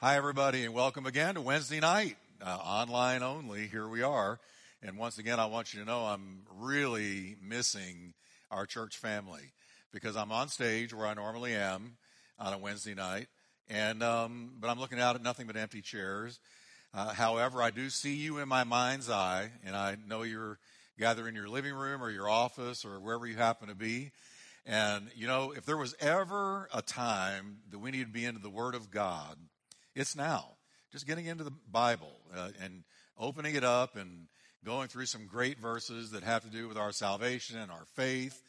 Hi, everybody, and welcome again to Wednesday night, uh, online only. Here we are. And once again, I want you to know I'm really missing our church family because I'm on stage where I normally am on a Wednesday night. And, um, but I'm looking out at nothing but empty chairs. Uh, however, I do see you in my mind's eye, and I know you're gathered in your living room or your office or wherever you happen to be. And, you know, if there was ever a time that we need to be into the Word of God, it's now. Just getting into the Bible uh, and opening it up and going through some great verses that have to do with our salvation and our faith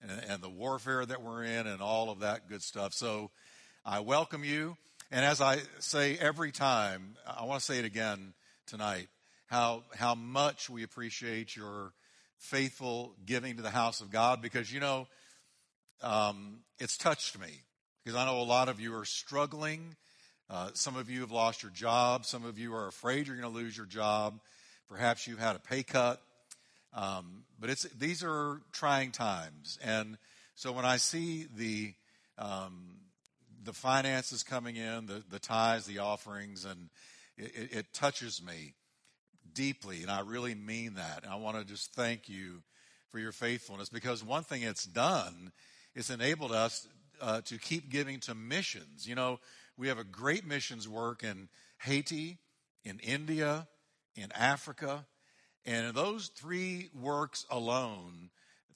and, and the warfare that we're in and all of that good stuff. So I welcome you. And as I say every time, I want to say it again tonight, how, how much we appreciate your faithful giving to the house of God because, you know, um, it's touched me because I know a lot of you are struggling uh, some of you have lost your job. Some of you are afraid you're going to lose your job. Perhaps you've had a pay cut. Um, but it's, these are trying times. And so when I see the, um, the finances coming in, the, the tithes, the offerings, and it, it, touches me deeply. And I really mean that. And I want to just thank you for your faithfulness because one thing it's done, it's enabled us uh, to keep giving to missions. You know, we have a great missions work in Haiti, in India, in Africa. And in those three works alone,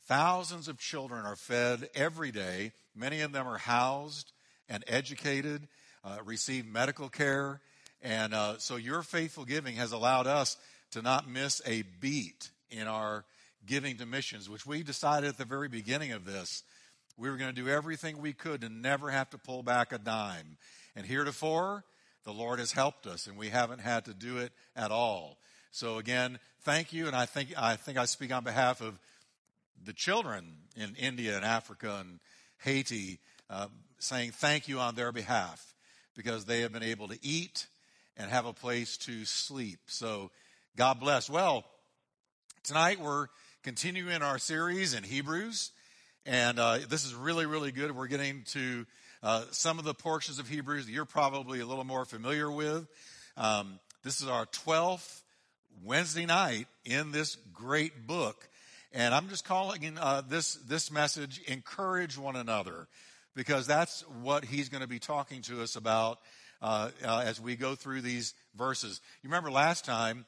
thousands of children are fed every day. Many of them are housed and educated, uh, receive medical care. And uh, so your faithful giving has allowed us to not miss a beat in our giving to missions, which we decided at the very beginning of this. We were going to do everything we could to never have to pull back a dime. And heretofore, the Lord has helped us, and we haven't had to do it at all. So again, thank you, and I think I think I speak on behalf of the children in India and Africa and Haiti, uh, saying thank you on their behalf because they have been able to eat and have a place to sleep. So God bless. Well, tonight we're continuing our series in Hebrews, and uh, this is really really good. We're getting to uh, some of the portions of Hebrews that you're probably a little more familiar with. Um, this is our 12th Wednesday night in this great book. And I'm just calling uh, this, this message, Encourage One Another, because that's what he's going to be talking to us about uh, uh, as we go through these verses. You remember last time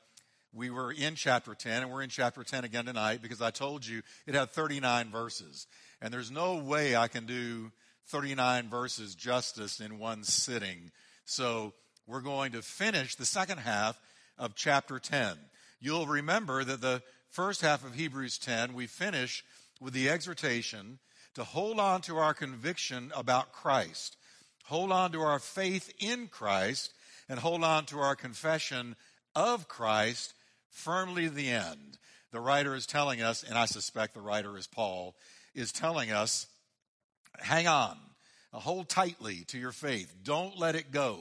we were in chapter 10, and we're in chapter 10 again tonight because I told you it had 39 verses. And there's no way I can do 39 verses justice in one sitting. So we're going to finish the second half of chapter 10. You'll remember that the first half of Hebrews 10, we finish with the exhortation to hold on to our conviction about Christ, hold on to our faith in Christ, and hold on to our confession of Christ firmly to the end. The writer is telling us, and I suspect the writer is Paul, is telling us hang on, hold tightly to your faith. Don't let it go.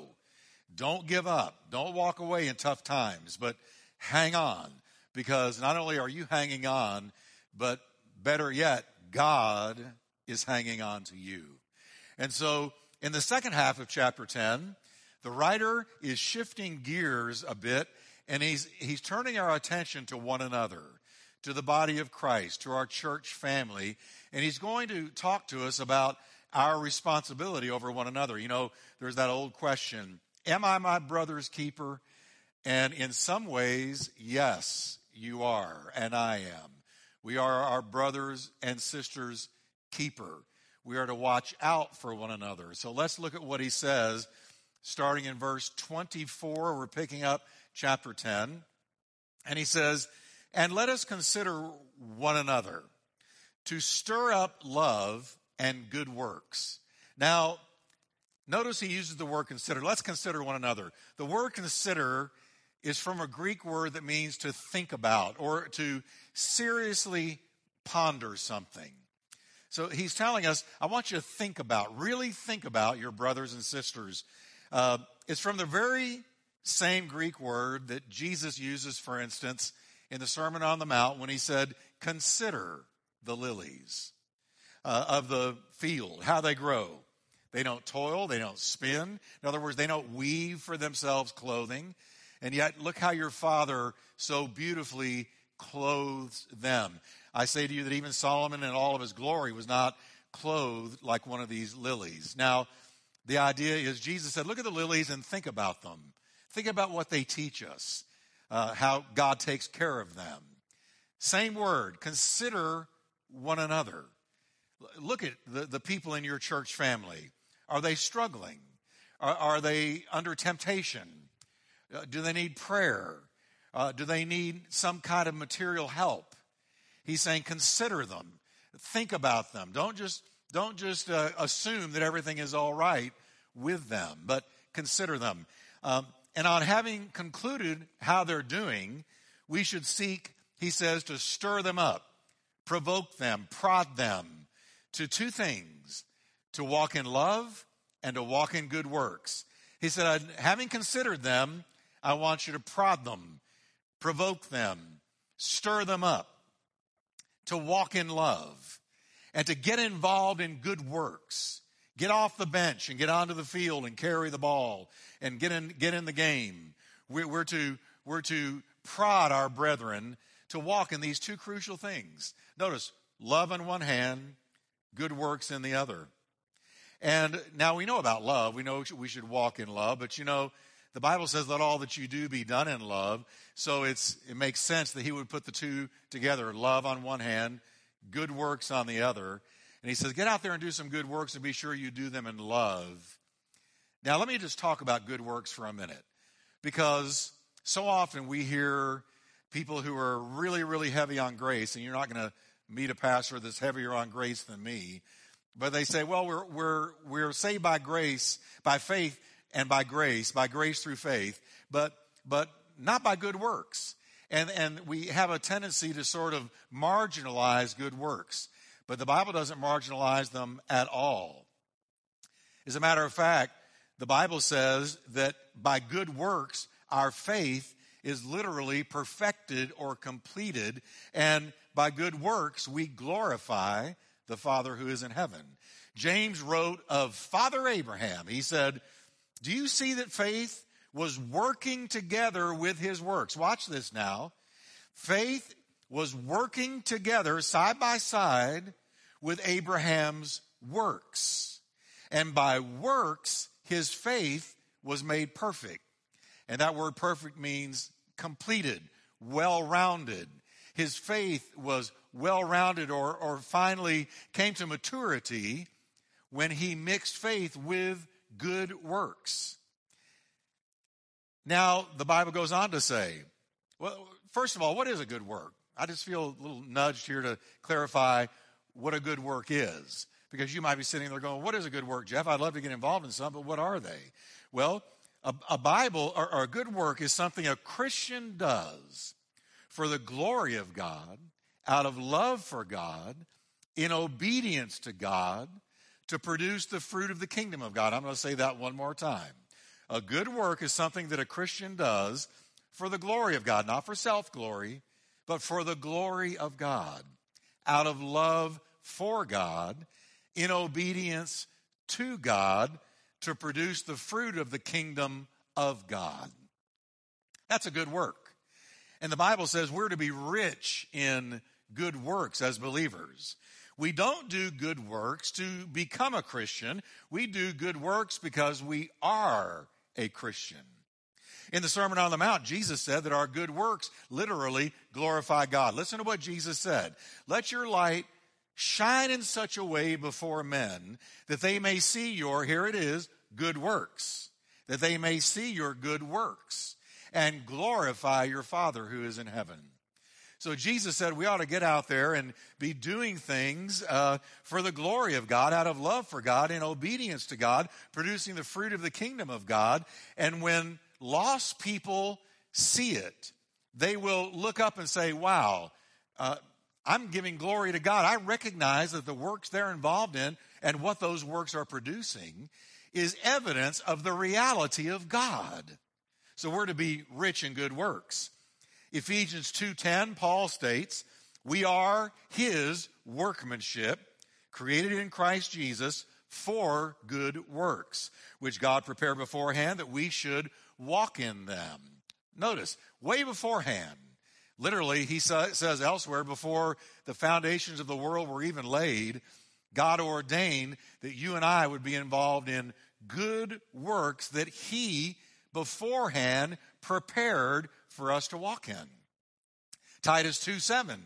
Don't give up. Don't walk away in tough times, but hang on because not only are you hanging on, but better yet, God is hanging on to you. And so in the second half of chapter 10, the writer is shifting gears a bit and he's, he's turning our attention to one another, to the body of Christ, to our church family, and he's going to talk to us about our responsibility over one another. You know, there's that old question Am I my brother's keeper? And in some ways, yes, you are, and I am. We are our brothers and sisters' keeper. We are to watch out for one another. So let's look at what he says, starting in verse 24. We're picking up chapter 10. And he says, And let us consider one another to stir up love and good works. Now, notice he uses the word consider. Let's consider one another. The word consider is from a Greek word that means to think about or to seriously ponder something. So he's telling us, I want you to think about, really think about your brothers and sisters. Uh, it's from the very same Greek word that Jesus uses, for instance, in the Sermon on the Mount when he said, Consider the lilies uh, of the field, how they grow. They don't toil. They don't spin. In other words, they don't weave for themselves clothing. And yet, look how your Father so beautifully clothes them. I say to you that even Solomon in all of his glory was not clothed like one of these lilies. Now, the idea is Jesus said, look at the lilies and think about them. Think about what they teach us, uh, how God takes care of them. Same word, consider one another. Look at the, the people in your church family. Are they struggling? Are, are they under temptation? Uh, do they need prayer? Uh, do they need some kind of material help? He's saying, consider them, think about them. Don't just don't just uh, assume that everything is all right with them, but consider them. Um, and on having concluded how they're doing, we should seek, he says, to stir them up, provoke them, prod them to two things to walk in love and to walk in good works. He said, having considered them, I want you to prod them, provoke them, stir them up to walk in love and to get involved in good works. Get off the bench and get onto the field and carry the ball and get in, get in the game. We're, we're, to, we're to prod our brethren to walk in these two crucial things. Notice, love in one hand, good works in the other. And now we know about love. We know we should walk in love, but you know, the Bible says, let all that you do be done in love. So it's, it makes sense that he would put the two together love on one hand, good works on the other. And he says, get out there and do some good works and be sure you do them in love. Now, let me just talk about good works for a minute. Because so often we hear people who are really, really heavy on grace, and you're not going to meet a pastor that's heavier on grace than me. But they say, well, we're, we're, we're saved by grace, by faith, and by grace, by grace through faith, but, but not by good works. And, and we have a tendency to sort of marginalize good works. But the Bible doesn't marginalize them at all. As a matter of fact, the Bible says that by good works, our faith is literally perfected or completed. And by good works, we glorify the Father who is in heaven. James wrote of Father Abraham. He said, Do you see that faith was working together with his works? Watch this now. Faith was working together side by side with Abraham's works. And by works, his faith was made perfect. And that word perfect means completed, well rounded. His faith was well rounded or, or finally came to maturity when he mixed faith with good works. Now, the Bible goes on to say, well, first of all, what is a good work? I just feel a little nudged here to clarify what a good work is. Because you might be sitting there going, What is a good work, Jeff? I'd love to get involved in some, but what are they? Well, a, a Bible or, or a good work is something a Christian does for the glory of God, out of love for God, in obedience to God, to produce the fruit of the kingdom of God. I'm going to say that one more time. A good work is something that a Christian does for the glory of God, not for self glory, but for the glory of God out of love for God, in obedience to God, to produce the fruit of the kingdom of God. That's a good work. And the Bible says we're to be rich in good works as believers. We don't do good works to become a Christian. We do good works because we are a Christian. In the Sermon on the Mount, Jesus said that our good works literally glorify God. Listen to what Jesus said. Let your light shine in such a way before men that they may see your, here it is, good works. That they may see your good works and glorify your Father who is in heaven. So Jesus said we ought to get out there and be doing things uh, for the glory of God, out of love for God, in obedience to God, producing the fruit of the kingdom of God. And when lost people see it, they will look up and say, Wow, uh, I'm giving glory to God. I recognize that the works they're involved in and what those works are producing is evidence of the reality of God. So we're to be rich in good works. Ephesians 2:10 Paul states, "We are his workmanship, created in Christ Jesus for good works, which God prepared beforehand that we should walk in them. Notice, way beforehand. Literally, he says elsewhere, before the foundations of the world were even laid, God ordained that you and I would be involved in good works that he beforehand prepared for us to walk in. Titus 2 7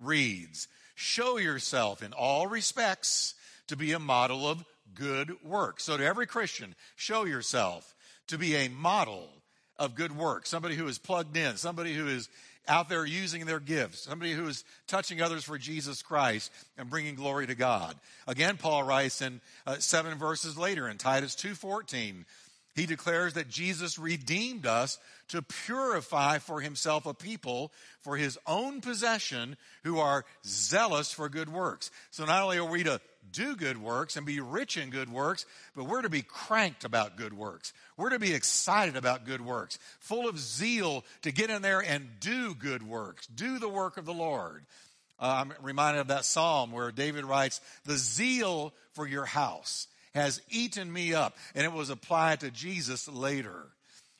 reads, Show yourself in all respects to be a model of good work. So, to every Christian, show yourself to be a model of good work. Somebody who is plugged in, somebody who is out there using their gifts, somebody who is touching others for Jesus Christ and bringing glory to God. Again, Paul writes in uh, seven verses later in Titus 2:14, he declares that Jesus redeemed us to purify for himself a people for his own possession who are zealous for good works. So not only are we to do good works and be rich in good works, but we're to be cranked about good works. We're to be excited about good works, full of zeal to get in there and do good works, do the work of the Lord. Uh, I'm reminded of that psalm where David writes, The zeal for your house has eaten me up. And it was applied to Jesus later.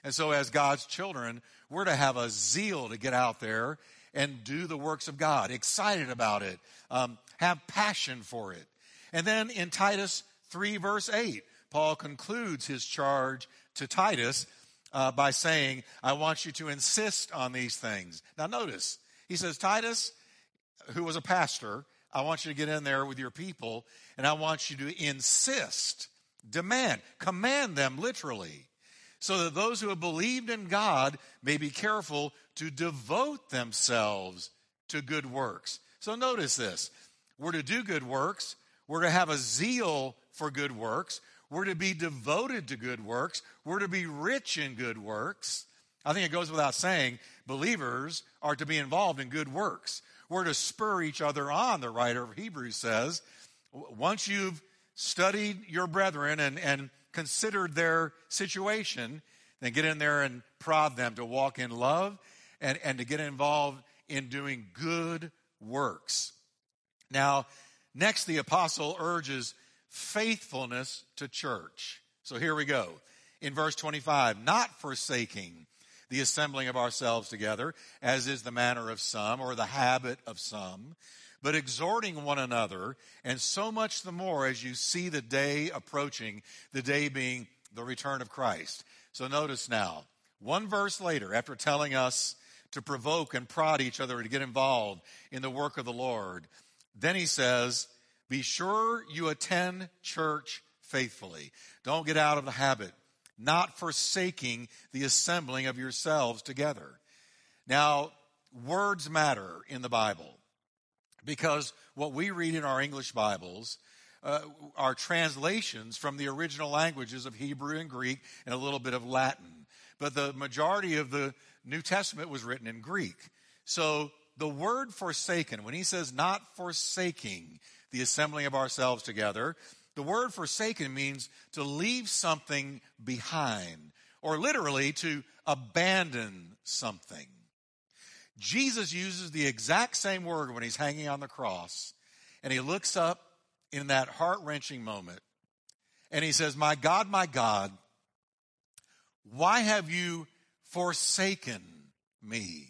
And so, as God's children, we're to have a zeal to get out there and do the works of God, excited about it, um, have passion for it. And then in Titus 3, verse 8, Paul concludes his charge to Titus uh, by saying, I want you to insist on these things. Now, notice, he says, Titus, who was a pastor, I want you to get in there with your people and I want you to insist, demand, command them literally, so that those who have believed in God may be careful to devote themselves to good works. So notice this. We're to do good works. We're to have a zeal for good works. We're to be devoted to good works. We're to be rich in good works. I think it goes without saying, believers are to be involved in good works. We're to spur each other on, the writer of Hebrews says, once you've studied your brethren and, and considered their situation, then get in there and prod them to walk in love and, and to get involved in doing good works. Now, next, the apostle urges faithfulness to church. So here we go. In verse 25, not forsaking the assembling of ourselves together, as is the manner of some, or the habit of some but exhorting one another, and so much the more as you see the day approaching, the day being the return of Christ. So notice now, one verse later, after telling us to provoke and prod each other to get involved in the work of the Lord, then he says, Be sure you attend church faithfully. Don't get out of the habit, not forsaking the assembling of yourselves together. Now, words matter in the Bible because what we read in our English Bibles uh, are translations from the original languages of Hebrew and Greek and a little bit of Latin. But the majority of the New Testament was written in Greek. So the word forsaken, when he says not forsaking the assembling of ourselves together, the word forsaken means to leave something behind, or literally to abandon something. Jesus uses the exact same word when he's hanging on the cross, and he looks up in that heart wrenching moment and he says, My God, my God, why have you forsaken me?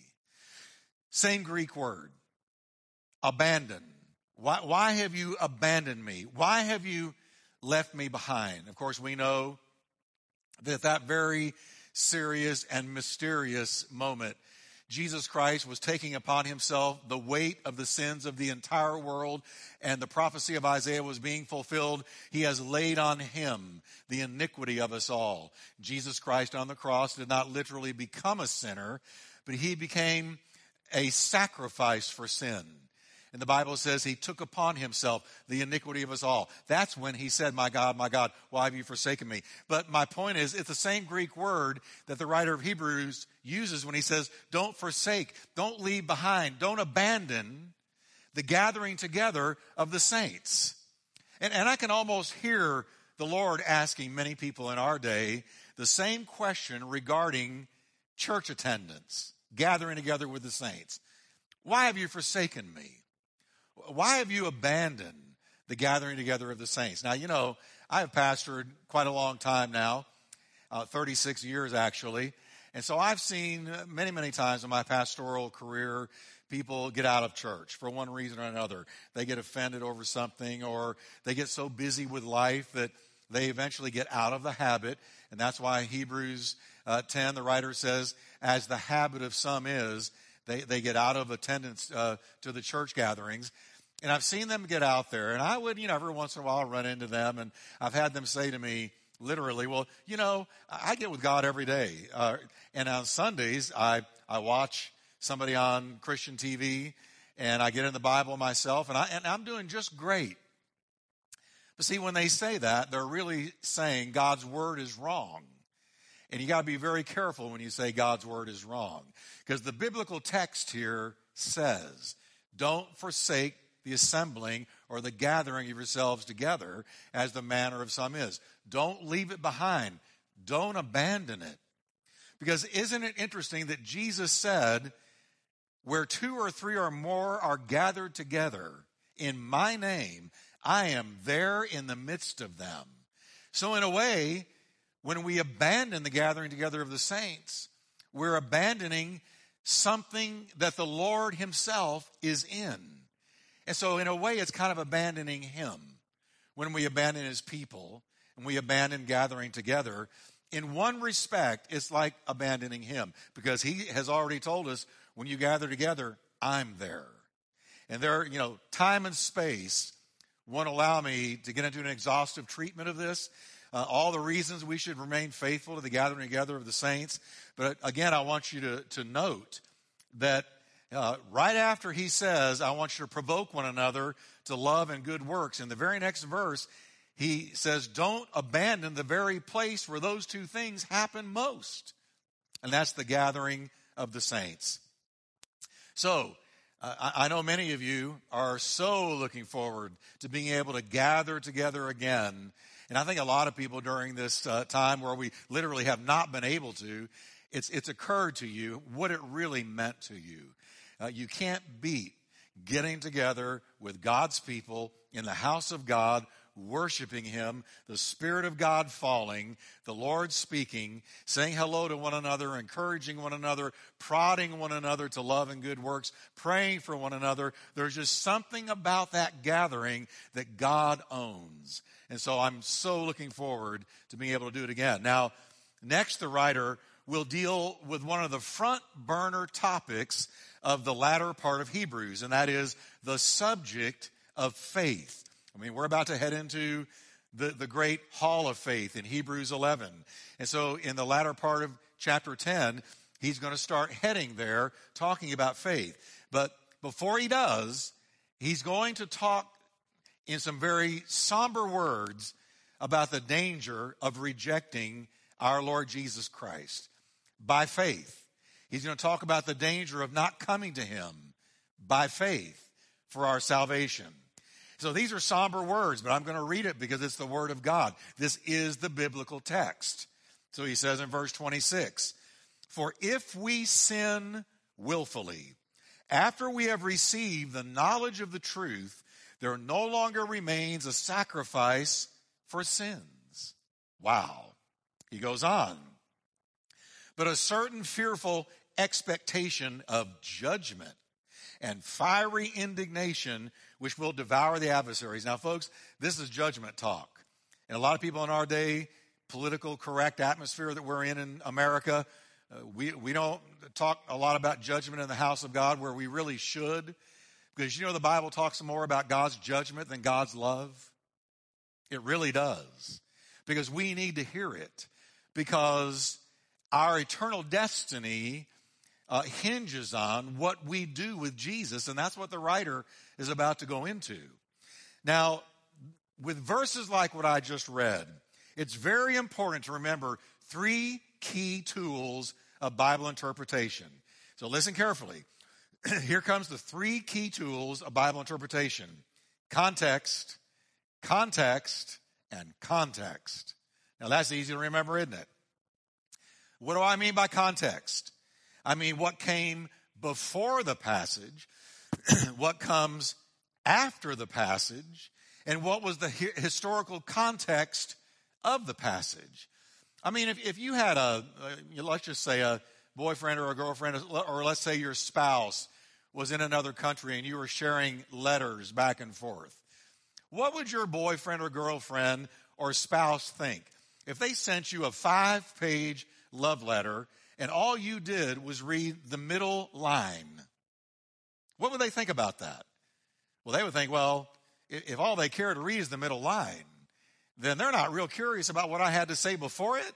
Same Greek word, abandon. Why, why have you abandoned me? Why have you left me behind? Of course, we know that that very serious and mysterious moment Jesus Christ was taking upon himself the weight of the sins of the entire world, and the prophecy of Isaiah was being fulfilled. He has laid on him the iniquity of us all. Jesus Christ on the cross did not literally become a sinner, but he became a sacrifice for sin. And the Bible says he took upon himself the iniquity of us all. That's when he said, My God, my God, why have you forsaken me? But my point is, it's the same Greek word that the writer of Hebrews uses when he says, Don't forsake, don't leave behind, don't abandon the gathering together of the saints. And, and I can almost hear the Lord asking many people in our day the same question regarding church attendance, gathering together with the saints. Why have you forsaken me? Why have you abandoned the gathering together of the saints. Now, you know, I have pastored quite a long time now, uh, 36 years actually. And so I've seen many, many times in my pastoral career people get out of church for one reason or another. They get offended over something or they get so busy with life that they eventually get out of the habit. And that's why Hebrews uh, 10, the writer says, as the habit of some is, they, they get out of attendance uh, to the church gatherings. And I've seen them get out there, and I would, you know, every once in a while run into them, and I've had them say to me, literally, well, you know, I get with God every day. Uh, and on Sundays, I, I watch somebody on Christian TV, and I get in the Bible myself, and, I, and I'm doing just great. But see, when they say that, they're really saying God's word is wrong. And you got to be very careful when you say God's word is wrong. Because the biblical text here says, don't forsake the assembling or the gathering of yourselves together as the manner of some is. Don't leave it behind. Don't abandon it. Because isn't it interesting that Jesus said, where two or three or more are gathered together in my name, I am there in the midst of them. So in a way, when we abandon the gathering together of the saints, we're abandoning something that the Lord Himself is in. And so, in a way, it's kind of abandoning Him when we abandon His people and we abandon gathering together. In one respect, it's like abandoning Him because He has already told us when you gather together, I'm there. And there, you know, time and space won't allow me to get into an exhaustive treatment of this uh, all the reasons we should remain faithful to the gathering together of the saints. But again, I want you to, to note that uh, right after he says, I want you to provoke one another to love and good works, in the very next verse, he says, Don't abandon the very place where those two things happen most. And that's the gathering of the saints. So, uh, I, know many of you are so looking forward to being able to gather together again and I think a lot of people during this uh, time where we literally have not been able to, it's, it's occurred to you what it really meant to you. Uh, you can't beat getting together with God's people in the house of God worshiping Him, the Spirit of God falling, the Lord speaking, saying hello to one another, encouraging one another, prodding one another to love and good works, praying for one another. There's just something about that gathering that God owns. And so I'm so looking forward to being able to do it again. Now, next, the writer will deal with one of the front burner topics of the latter part of Hebrews, and that is the subject of faith. I mean, we're about to head into the, the great hall of faith in Hebrews 11. And so in the latter part of chapter 10, he's going to start heading there talking about faith. But before he does, he's going to talk in some very somber words about the danger of rejecting our Lord Jesus Christ by faith. He's going to talk about the danger of not coming to him by faith for our salvation. So these are somber words, but I'm going to read it because it's the Word of God. This is the biblical text. So he says in verse 26 For if we sin willfully, after we have received the knowledge of the truth, there no longer remains a sacrifice for sins. Wow. He goes on. But a certain fearful expectation of judgment and fiery indignation which will devour the adversaries. Now, folks, this is judgment talk. And a lot of people in our day, political correct atmosphere that we're in in America, uh, we, we don't talk a lot about judgment in the house of God where we really should. Because you know the Bible talks more about God's judgment than God's love? It really does. Because we need to hear it. Because our eternal destiny uh, hinges on what we do with Jesus, and that's what the writer is about to go into. Now, with verses like what I just read, it's very important to remember three key tools of Bible interpretation. So listen carefully. Here comes the three key tools of Bible interpretation context, context, and context. Now that's easy to remember, isn't it? What do I mean by context? I mean, what came before the passage, what comes after the passage, and what was the historical context of the passage. I mean, if, if you had a, uh, let's just say a boyfriend or a girlfriend, or let's say your spouse was in another country and you were sharing letters back and forth, what would your boyfriend or girlfriend or spouse think if they sent you a five page love letter and all you did was read the middle line? What would they think about that? Well, they would think, well, if all they care to read is the middle line, then they're not real curious about what I had to say before it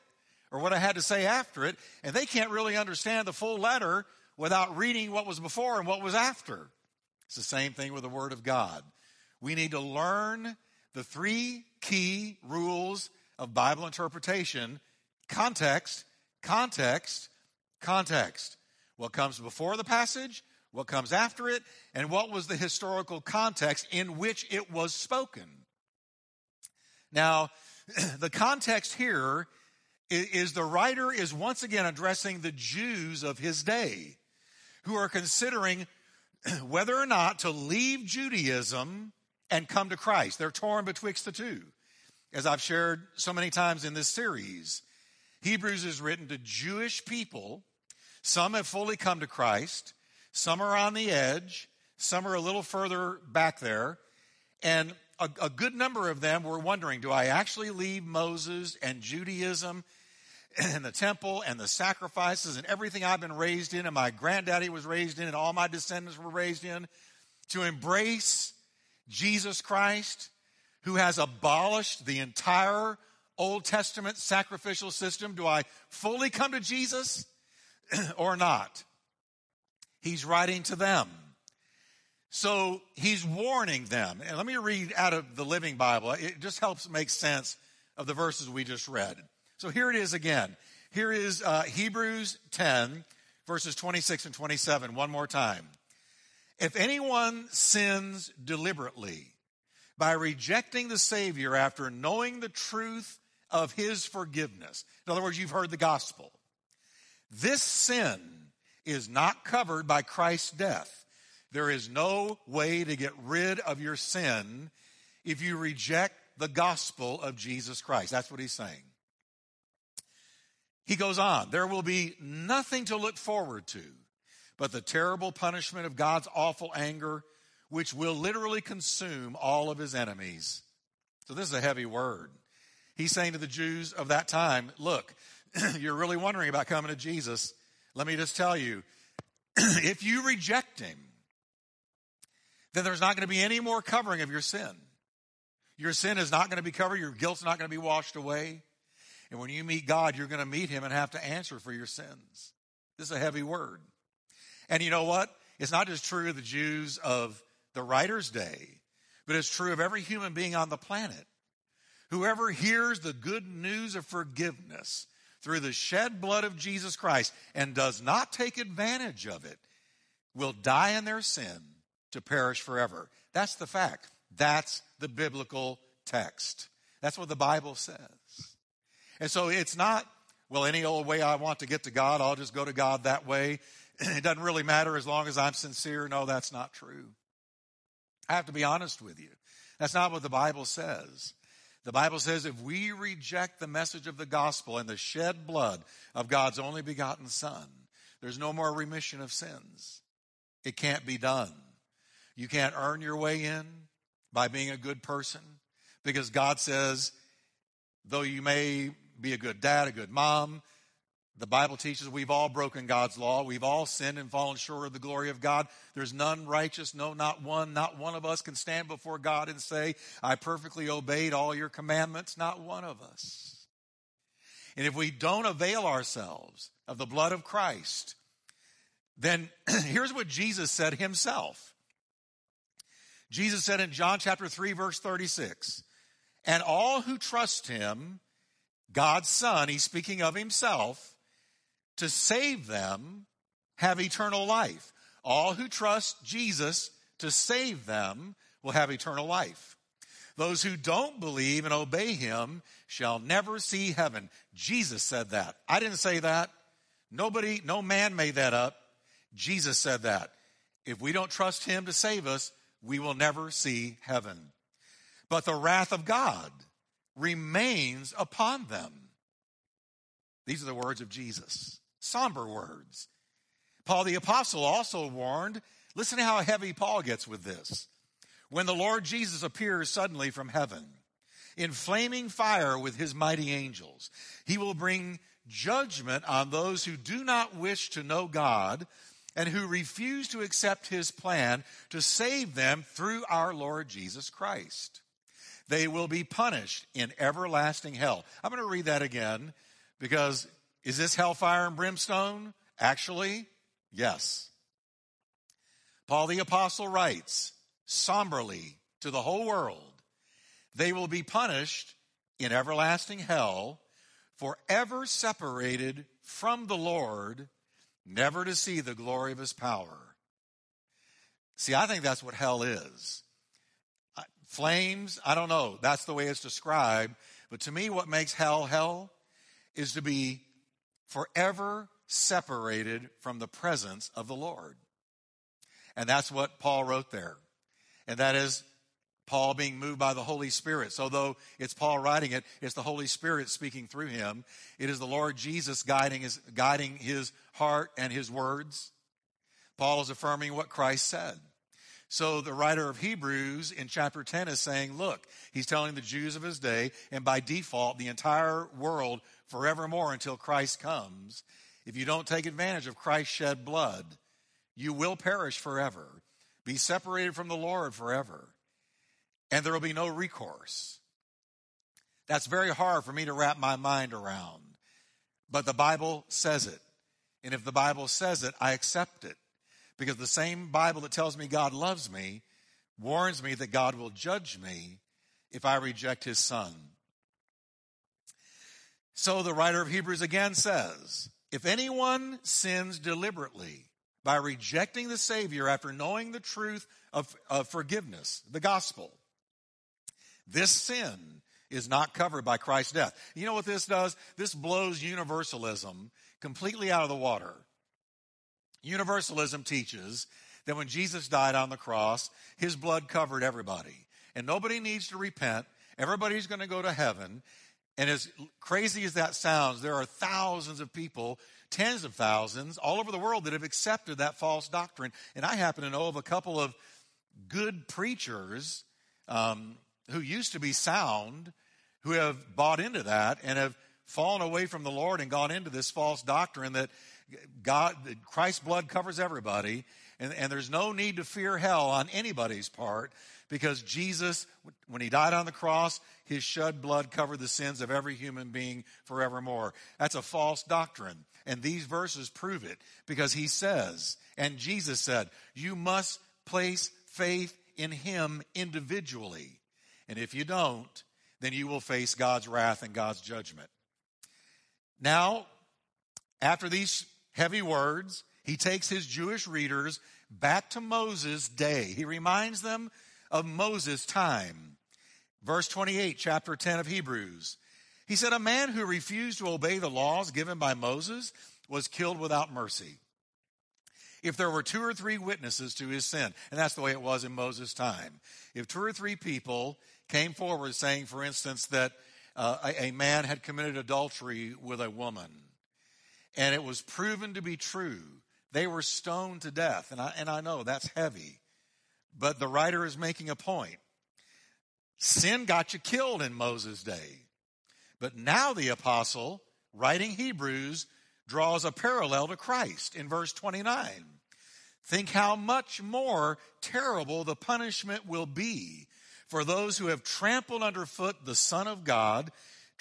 or what I had to say after it, and they can't really understand the full letter without reading what was before and what was after. It's the same thing with the Word of God. We need to learn the three key rules of Bible interpretation context, context, context. What comes before the passage, what comes after it, and what was the historical context in which it was spoken. Now, the context here is the writer is once again addressing the Jews of his day who are considering whether or not to leave Judaism and come to Christ. They're torn betwixt the two. As I've shared so many times in this series, Hebrews is written to Jewish people. Some have fully come to Christ, some are on the edge, some are a little further back there. And a, a good number of them were wondering do I actually leave Moses and Judaism and the temple and the sacrifices and everything I've been raised in and my granddaddy was raised in and all my descendants were raised in to embrace Jesus Christ who has abolished the entire Old Testament sacrificial system? Do I fully come to Jesus or not? He's writing to them. So he's warning them. And let me read out of the Living Bible. It just helps make sense of the verses we just read. So here it is again. Here is uh, Hebrews 10, verses 26 and 27, one more time. If anyone sins deliberately by rejecting the Savior after knowing the truth of his forgiveness, in other words, you've heard the gospel, this sin is not covered by Christ's death. There is no way to get rid of your sin if you reject the gospel of Jesus Christ. That's what he's saying. He goes on, there will be nothing to look forward to but the terrible punishment of God's awful anger, which will literally consume all of his enemies. So, this is a heavy word. He's saying to the Jews of that time, look, you're really wondering about coming to Jesus. Let me just tell you, if you reject him, then there's not going to be any more covering of your sin. Your sin is not going to be covered. Your guilt's not going to be washed away. And when you meet God, you're going to meet him and have to answer for your sins. This is a heavy word. And you know what? It's not just true of the Jews of the writer's day, but it's true of every human being on the planet. Whoever hears the good news of forgiveness through the shed blood of Jesus Christ and does not take advantage of it will die in their sin to perish forever. That's the fact. That's the biblical text. That's what the Bible says. And so it's not, well, any old way I want to get to God, I'll just go to God that way. It doesn't really matter as long as I'm sincere. No, that's not true. I have to be honest with you. That's not what the Bible says. The Bible says if we reject the message of the gospel and the shed blood of God's only begotten Son, there's no more remission of sins. It can't be done. You can't earn your way in by being a good person because God says, though you may be a good dad, a good mom, the Bible teaches we've all broken God's law. We've all sinned and fallen short of the glory of God. There's none righteous, no, not one. Not one of us can stand before God and say, I perfectly obeyed all your commandments. Not one of us. And if we don't avail ourselves of the blood of Christ, then here's what Jesus said himself. Jesus said in John chapter 3, verse 36, and all who trust him, God's Son, he's speaking of himself, to save them have eternal life. All who trust Jesus to save them will have eternal life. Those who don't believe and obey him shall never see heaven. Jesus said that. I didn't say that. Nobody, no man made that up. Jesus said that. If we don't trust him to save us, we will never see heaven. but the wrath of God remains upon them. These are the words of Jesus. Somber words. Paul the Apostle also warned listen to how heavy Paul gets with this. When the Lord Jesus appears suddenly from heaven in flaming fire with his mighty angels, he will bring judgment on those who do not wish to know God and who refuse to accept his plan to save them through our Lord Jesus Christ. They will be punished in everlasting hell. I'm going to read that again because is this hellfire and brimstone? Actually, yes. Paul the Apostle writes somberly to the whole world they will be punished in everlasting hell, forever separated from the Lord, never to see the glory of his power. See, I think that's what hell is. Flames, I don't know. That's the way it's described. But to me, what makes hell hell is to be forever separated from the presence of the Lord. And that's what Paul wrote there. And that is Paul being moved by the Holy Spirit. So though it's Paul writing it, it's the Holy Spirit speaking through him. It is the Lord Jesus guiding his, guiding his heart and his words. Paul is affirming what Christ said. So the writer of Hebrews in chapter 10 is saying, look, he's telling the Jews of his day, and by default, the entire world forevermore until Christ comes, if you don't take advantage of Christ's shed blood, you will perish forever, be separated from the Lord forever, and there will be no recourse. That's very hard for me to wrap my mind around. But the Bible says it. And if the Bible says it, I accept it. Because the same Bible that tells me God loves me warns me that God will judge me if I reject his son. So the writer of Hebrews again says, if anyone sins deliberately by rejecting the Savior after knowing the truth of, of forgiveness, the gospel, this sin is not covered by Christ's death. You know what this does? This blows universalism completely out of the water. Universalism teaches that when Jesus died on the cross, his blood covered everybody. And nobody needs to repent. Everybody's going to go to heaven. And as crazy as that sounds, there are thousands of people, tens of thousands, all over the world that have accepted that false doctrine. And I happen to know of a couple of good preachers um, who used to be sound who have bought into that and have fallen away from the Lord and gone into this false doctrine that God, Christ's blood covers everybody, and, and there's no need to fear hell on anybody's part because Jesus, when he died on the cross, his shed blood covered the sins of every human being forevermore. That's a false doctrine. And these verses prove it because he says, and Jesus said, you must place faith in him individually. And if you don't, then you will face God's wrath and God's judgment. Now, after these heavy words, he takes his Jewish readers back to Moses' day. He reminds them of Moses' time. Verse 28, chapter 10 of Hebrews. He said, A man who refused to obey the laws given by Moses was killed without mercy. If there were two or three witnesses to his sin, and that's the way it was in Moses' time. If two or three people came forward saying, for instance, that uh, a, a man had committed adultery with a woman, and it was proven to be true, they were stoned to death. And I, and I know that's heavy. But the writer is making a point. Sin got you killed in Moses' day. But now the apostle, writing Hebrews, draws a parallel to Christ in verse 29. Think how much more terrible the punishment will be for those who have trampled underfoot the Son of God,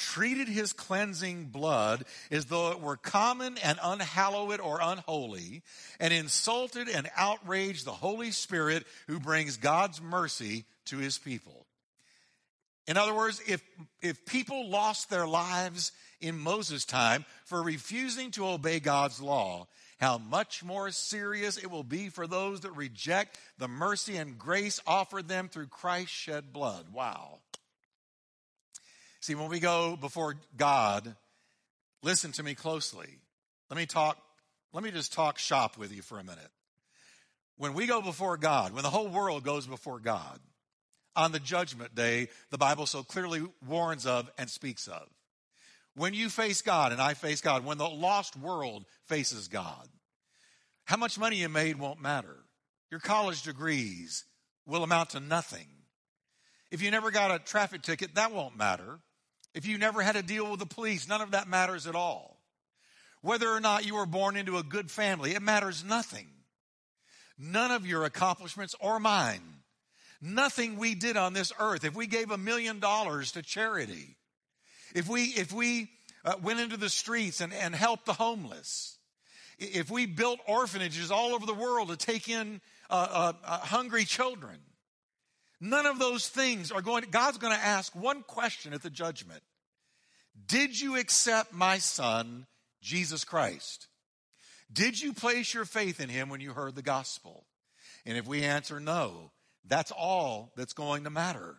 treated his cleansing blood as though it were common and unhallowed or unholy, and insulted and outraged the Holy Spirit who brings God's mercy to his people. In other words, if, if people lost their lives in Moses' time for refusing to obey God's law, how much more serious it will be for those that reject the mercy and grace offered them through Christ's shed blood. Wow. See, when we go before God, listen to me closely. Let me talk, let me just talk shop with you for a minute. When we go before God, when the whole world goes before God, on the judgment day the Bible so clearly warns of and speaks of. When you face God and I face God, when the lost world faces God, how much money you made won't matter. Your college degrees will amount to nothing. If you never got a traffic ticket, that won't matter. If you never had to deal with the police, none of that matters at all. Whether or not you were born into a good family, it matters nothing. None of your accomplishments or mine, nothing we did on this earth, if we gave a million dollars to charity, if we, if we uh, went into the streets and, and helped the homeless, if we built orphanages all over the world to take in uh, uh, uh hungry children, none of those things are going to, God's going to ask one question at the judgment. Did you accept my son, Jesus Christ? Did you place your faith in him when you heard the gospel? And if we answer no, that's all that's going to matter.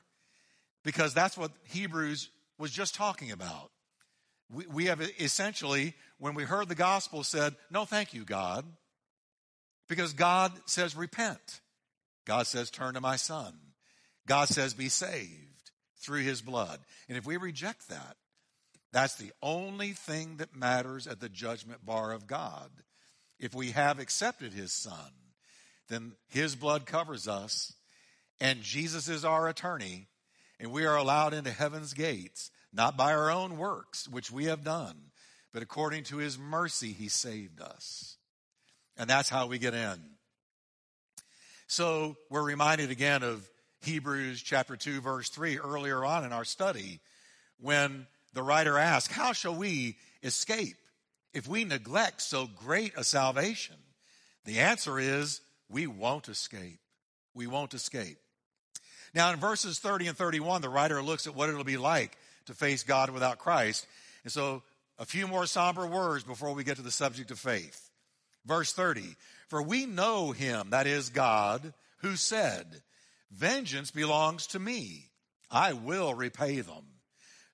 Because that's what Hebrews was just talking about. We, we have essentially, when we heard the gospel, said, No, thank you, God. Because God says, Repent. God says, Turn to my son. God says, Be saved through his blood. And if we reject that, that's the only thing that matters at the judgment bar of God. If we have accepted his son, then his blood covers us, and Jesus is our attorney, and we are allowed into heaven's gates, not by our own works, which we have done, but according to his mercy, he saved us. And that's how we get in. So we're reminded again of Hebrews chapter 2, verse 3 earlier on in our study when the writer asks, How shall we escape if we neglect so great a salvation? The answer is, We won't escape. We won't escape. Now, in verses 30 and 31, the writer looks at what it'll be like to face God without Christ. And so, a few more somber words before we get to the subject of faith. Verse 30 For we know him, that is God, who said, Vengeance belongs to me, I will repay them.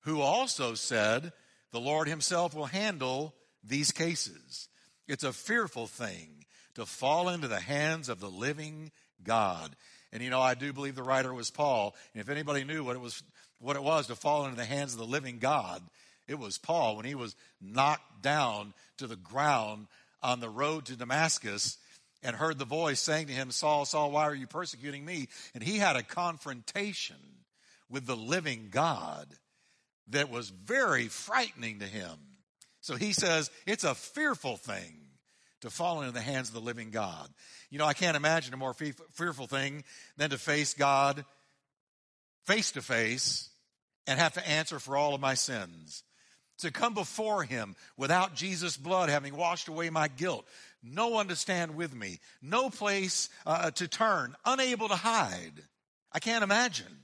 Who also said, The Lord himself will handle these cases. It's a fearful thing to fall into the hands of the living God. And you know, I do believe the writer was Paul. And if anybody knew what it was, what it was to fall into the hands of the living God, it was Paul when he was knocked down to the ground on the road to Damascus and heard the voice saying to him, Saul, Saul, why are you persecuting me? And he had a confrontation with the living God that was very frightening to him. So he says, it's a fearful thing to fall into the hands of the living God. You know, I can't imagine a more fearful thing than to face God face to face and have to answer for all of my sins. To come before him without Jesus' blood having washed away my guilt. No one to stand with me. No place uh, to turn. Unable to hide. I can't imagine.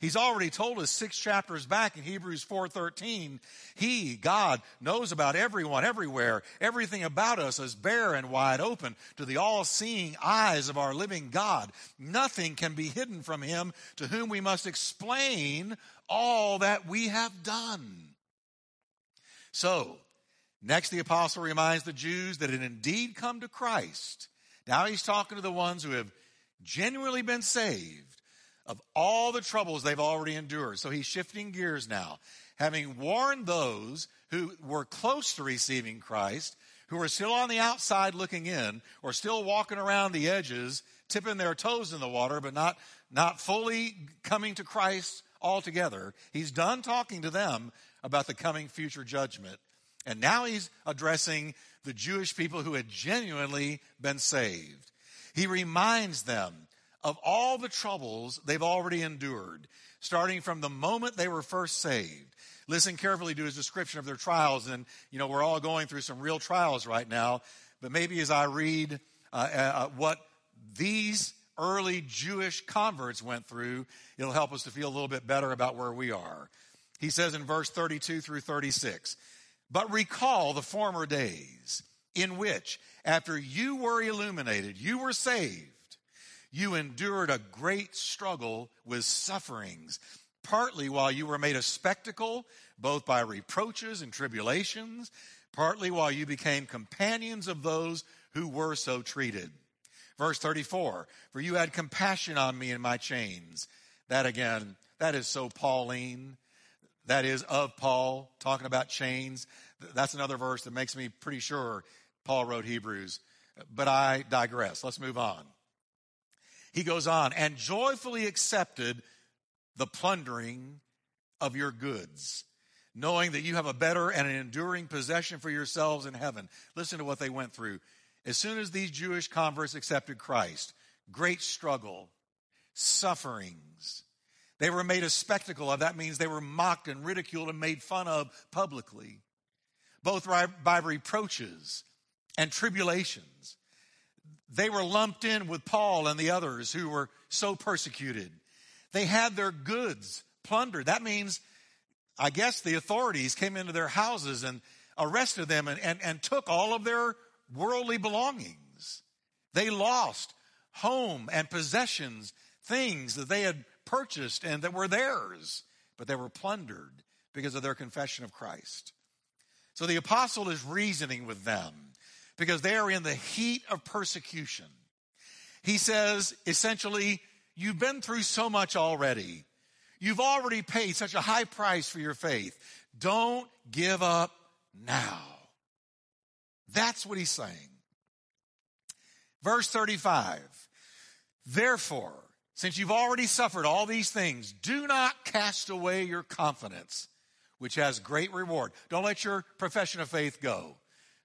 He's already told us six chapters back in Hebrews 4:13, he, God, knows about everyone everywhere. Everything about us is bare and wide open to the all-seeing eyes of our living God. Nothing can be hidden from him to whom we must explain all that we have done. So, next the apostle reminds the Jews that it indeed come to Christ. Now he's talking to the ones who have genuinely been saved of all the troubles they've already endured. So he's shifting gears now. Having warned those who were close to receiving Christ, who are still on the outside looking in, or still walking around the edges, tipping their toes in the water, but not, not fully coming to Christ altogether. He's done talking to them about the coming future judgment. And now he's addressing the Jewish people who had genuinely been saved. He reminds them of all the troubles they've already endured, starting from the moment they were first saved. Listen carefully to his description of their trials, and you know, we're all going through some real trials right now, but maybe as I read uh, uh, uh what these early Jewish converts went through, it'll help us to feel a little bit better about where we are. He says in verse 32 through 36, but recall the former days in which, after you were illuminated, you were saved you endured a great struggle with sufferings, partly while you were made a spectacle, both by reproaches and tribulations, partly while you became companions of those who were so treated. Verse 34 For you had compassion on me in my chains. That again, that is so Pauline. That is of Paul, talking about chains. That's another verse that makes me pretty sure Paul wrote Hebrews. But I digress. Let's move on. He goes on, and joyfully accepted the plundering of your goods, knowing that you have a better and an enduring possession for yourselves in heaven. Listen to what they went through. As soon as these Jewish converts accepted Christ, great struggle, sufferings. They were made a spectacle of. That means they were mocked and ridiculed and made fun of publicly, both by reproaches and tribulations. They were lumped in with Paul and the others who were so persecuted. They had their goods plundered. That means, I guess, the authorities came into their houses and arrested them and, and, and took all of their worldly belongings. They lost home and possessions, things that they had purchased and that were theirs, but they were plundered because of their confession of Christ. So the apostle is reasoning with them because they are in the heat of persecution. He says, essentially, you've been through so much already. You've already paid such a high price for your faith. Don't give up now. That's what he's saying. Verse 35. Therefore, since you've already suffered all these things, do not cast away your confidence, which has great reward. Don't let your profession of faith go.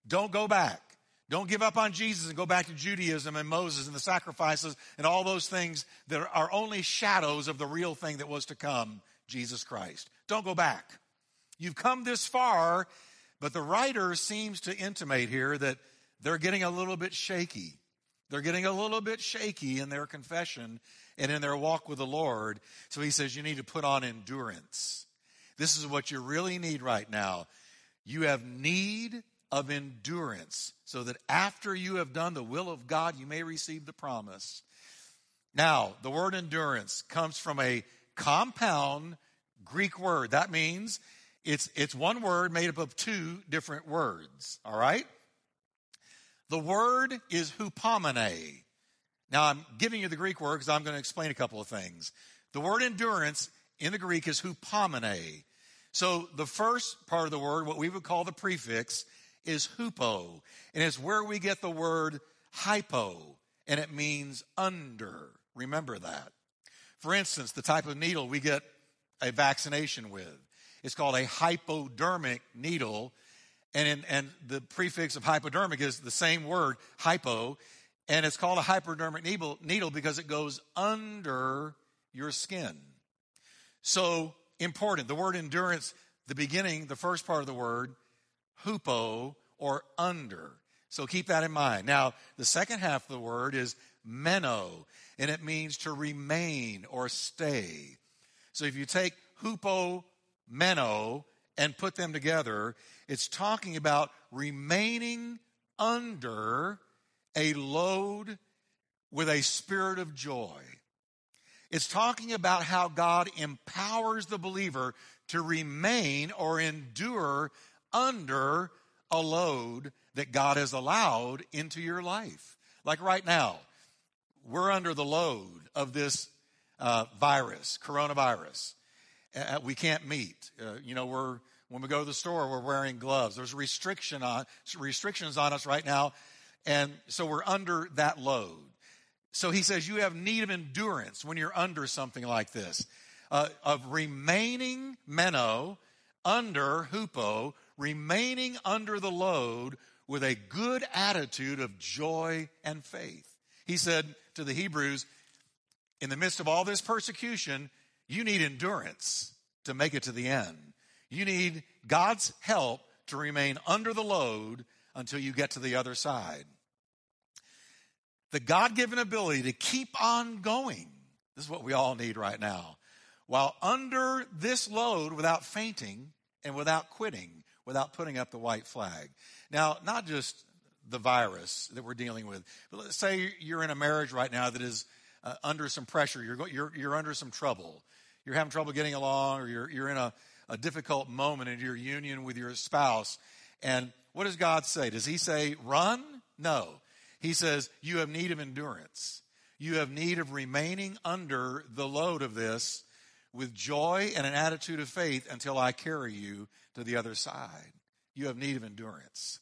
Don't go back. Don't give up on Jesus and go back to Judaism and Moses and the sacrifices and all those things that are only shadows of the real thing that was to come, Jesus Christ. Don't go back. You've come this far, but the writer seems to intimate here that they're getting a little bit shaky. They're getting a little bit shaky in their confession and in their walk with the Lord. So he says, You need to put on endurance. This is what you really need right now. You have need of endurance, so that after you have done the will of God, you may receive the promise. Now, the word endurance comes from a compound Greek word. That means it's, it's one word made up of two different words, all right? The word is hupomene. Now, I'm giving you the Greek word because I'm going to explain a couple of things. The word endurance in the Greek is hupomene. So the first part of the word, what we would call the prefix, is hupo, and it's where we get the word hypo, and it means under. Remember that. For instance, the type of needle we get a vaccination with, it's called a hypodermic needle, and, in, and the prefix of hypodermic is the same word, hypo, and it's called a hypodermic needle, needle because it goes under your skin. So important. The word endurance, the beginning, the first part of the word, hupo or under. So keep that in mind. Now, the second half of the word is meno, and it means to remain or stay. So if you take hupo, meno, and put them together, it's talking about remaining under a load with a spirit of joy. It's talking about how God empowers the believer to remain or endure under a load that God has allowed into your life. Like right now, we're under the load of this uh, virus, coronavirus. Uh, we can't meet. Uh, you know, we're when we go to the store, we're wearing gloves. There's restriction on restrictions on us right now, and so we're under that load. So he says you have need of endurance when you're under something like this, uh, of remaining meno under hupo, remaining under the load with a good attitude of joy and faith. He said to the Hebrews, in the midst of all this persecution, you need endurance to make it to the end. You need God's help to remain under the load until you get to the other side. The God given ability to keep on going. This is what we all need right now. While under this load without fainting and without quitting, without putting up the white flag. Now, not just the virus that we're dealing with, but let's say you're in a marriage right now that is uh, under some pressure, you're, you're, you're under some trouble, you're having trouble getting along, or you're, you're in a, a difficult moment in your union with your spouse. And what does God say? Does He say, run? No. He says, you have need of endurance. You have need of remaining under the load of this with joy and an attitude of faith until I carry you to the other side. You have need of endurance.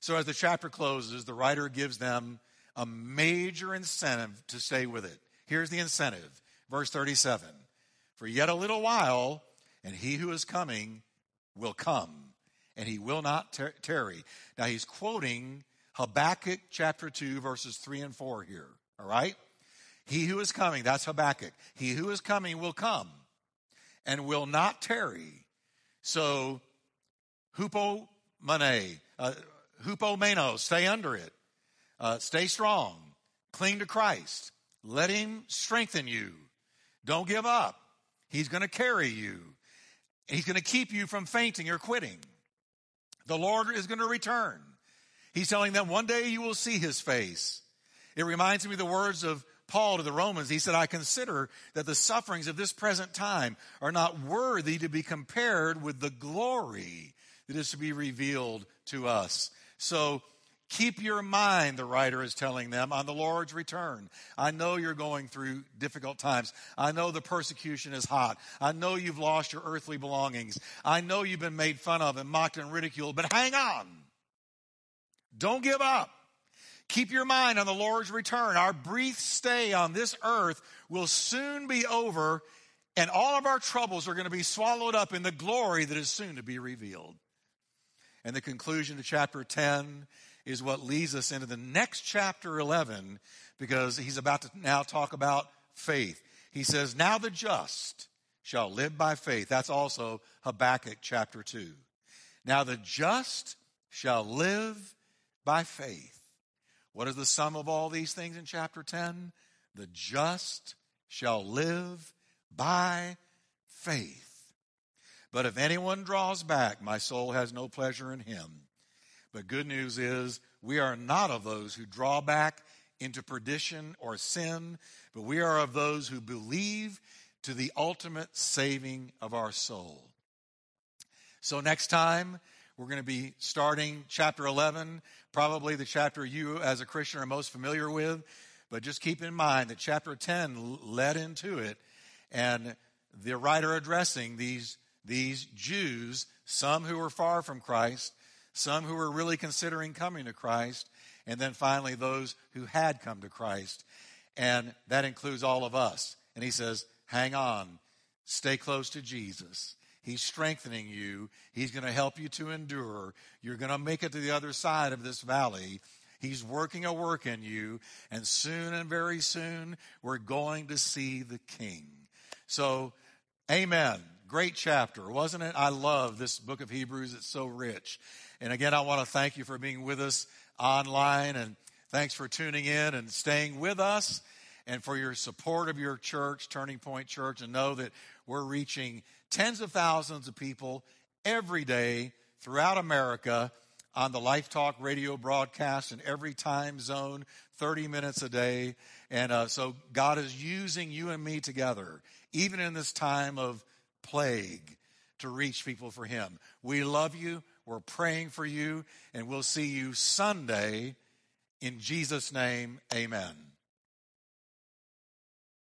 So, as the chapter closes, the writer gives them a major incentive to stay with it. Here's the incentive. Verse 37 For yet a little while, and he who is coming will come, and he will not tar- tarry. Now, he's quoting Habakkuk chapter 2, verses 3 and 4 here. All right? He who is coming, that's Habakkuk. He who is coming will come and will not tarry. So, hupomene, uh, hupomeno, stay under it. Uh, stay strong. Cling to Christ. Let him strengthen you. Don't give up. He's going to carry you. He's going to keep you from fainting or quitting. The Lord is going to return. He's telling them one day you will see his face. It reminds me of the words of Paul to the Romans. He said, I consider that the sufferings of this present time are not worthy to be compared with the glory that is to be revealed to us. So keep your mind, the writer is telling them, on the Lord's return. I know you're going through difficult times. I know the persecution is hot. I know you've lost your earthly belongings. I know you've been made fun of and mocked and ridiculed, but hang on. Don't give up. Keep your mind on the Lord's return. Our brief stay on this earth will soon be over, and all of our troubles are going to be swallowed up in the glory that is soon to be revealed. And the conclusion to chapter 10 is what leads us into the next chapter 11 because he's about to now talk about faith. He says, Now the just shall live by faith. That's also Habakkuk chapter 2. Now the just shall live by faith. What is the sum of all these things in chapter 10? The just shall live by faith. But if anyone draws back, my soul has no pleasure in him. But good news is, we are not of those who draw back into perdition or sin, but we are of those who believe to the ultimate saving of our soul. So, next time, we're going to be starting chapter 11, probably the chapter you as a Christian are most familiar with. But just keep in mind that chapter 10 led into it. And the writer addressing these, these Jews, some who were far from Christ, some who were really considering coming to Christ, and then finally those who had come to Christ. And that includes all of us. And he says, hang on, stay close to Jesus. He's strengthening you. He's going to help you to endure. You're going to make it to the other side of this valley. He's working a work in you. And soon and very soon, we're going to see the King. So, amen. Great chapter, wasn't it? I love this book of Hebrews. It's so rich. And again, I want to thank you for being with us online and thanks for tuning in and staying with us and for your support of your church, Turning Point Church, and know that we're reaching tens of thousands of people every day throughout America on the Life Talk radio broadcast in every time zone, 30 minutes a day. And uh, so God is using you and me together, even in this time of plague, to reach people for Him. We love you. We're praying for you. And we'll see you Sunday. In Jesus' name, amen.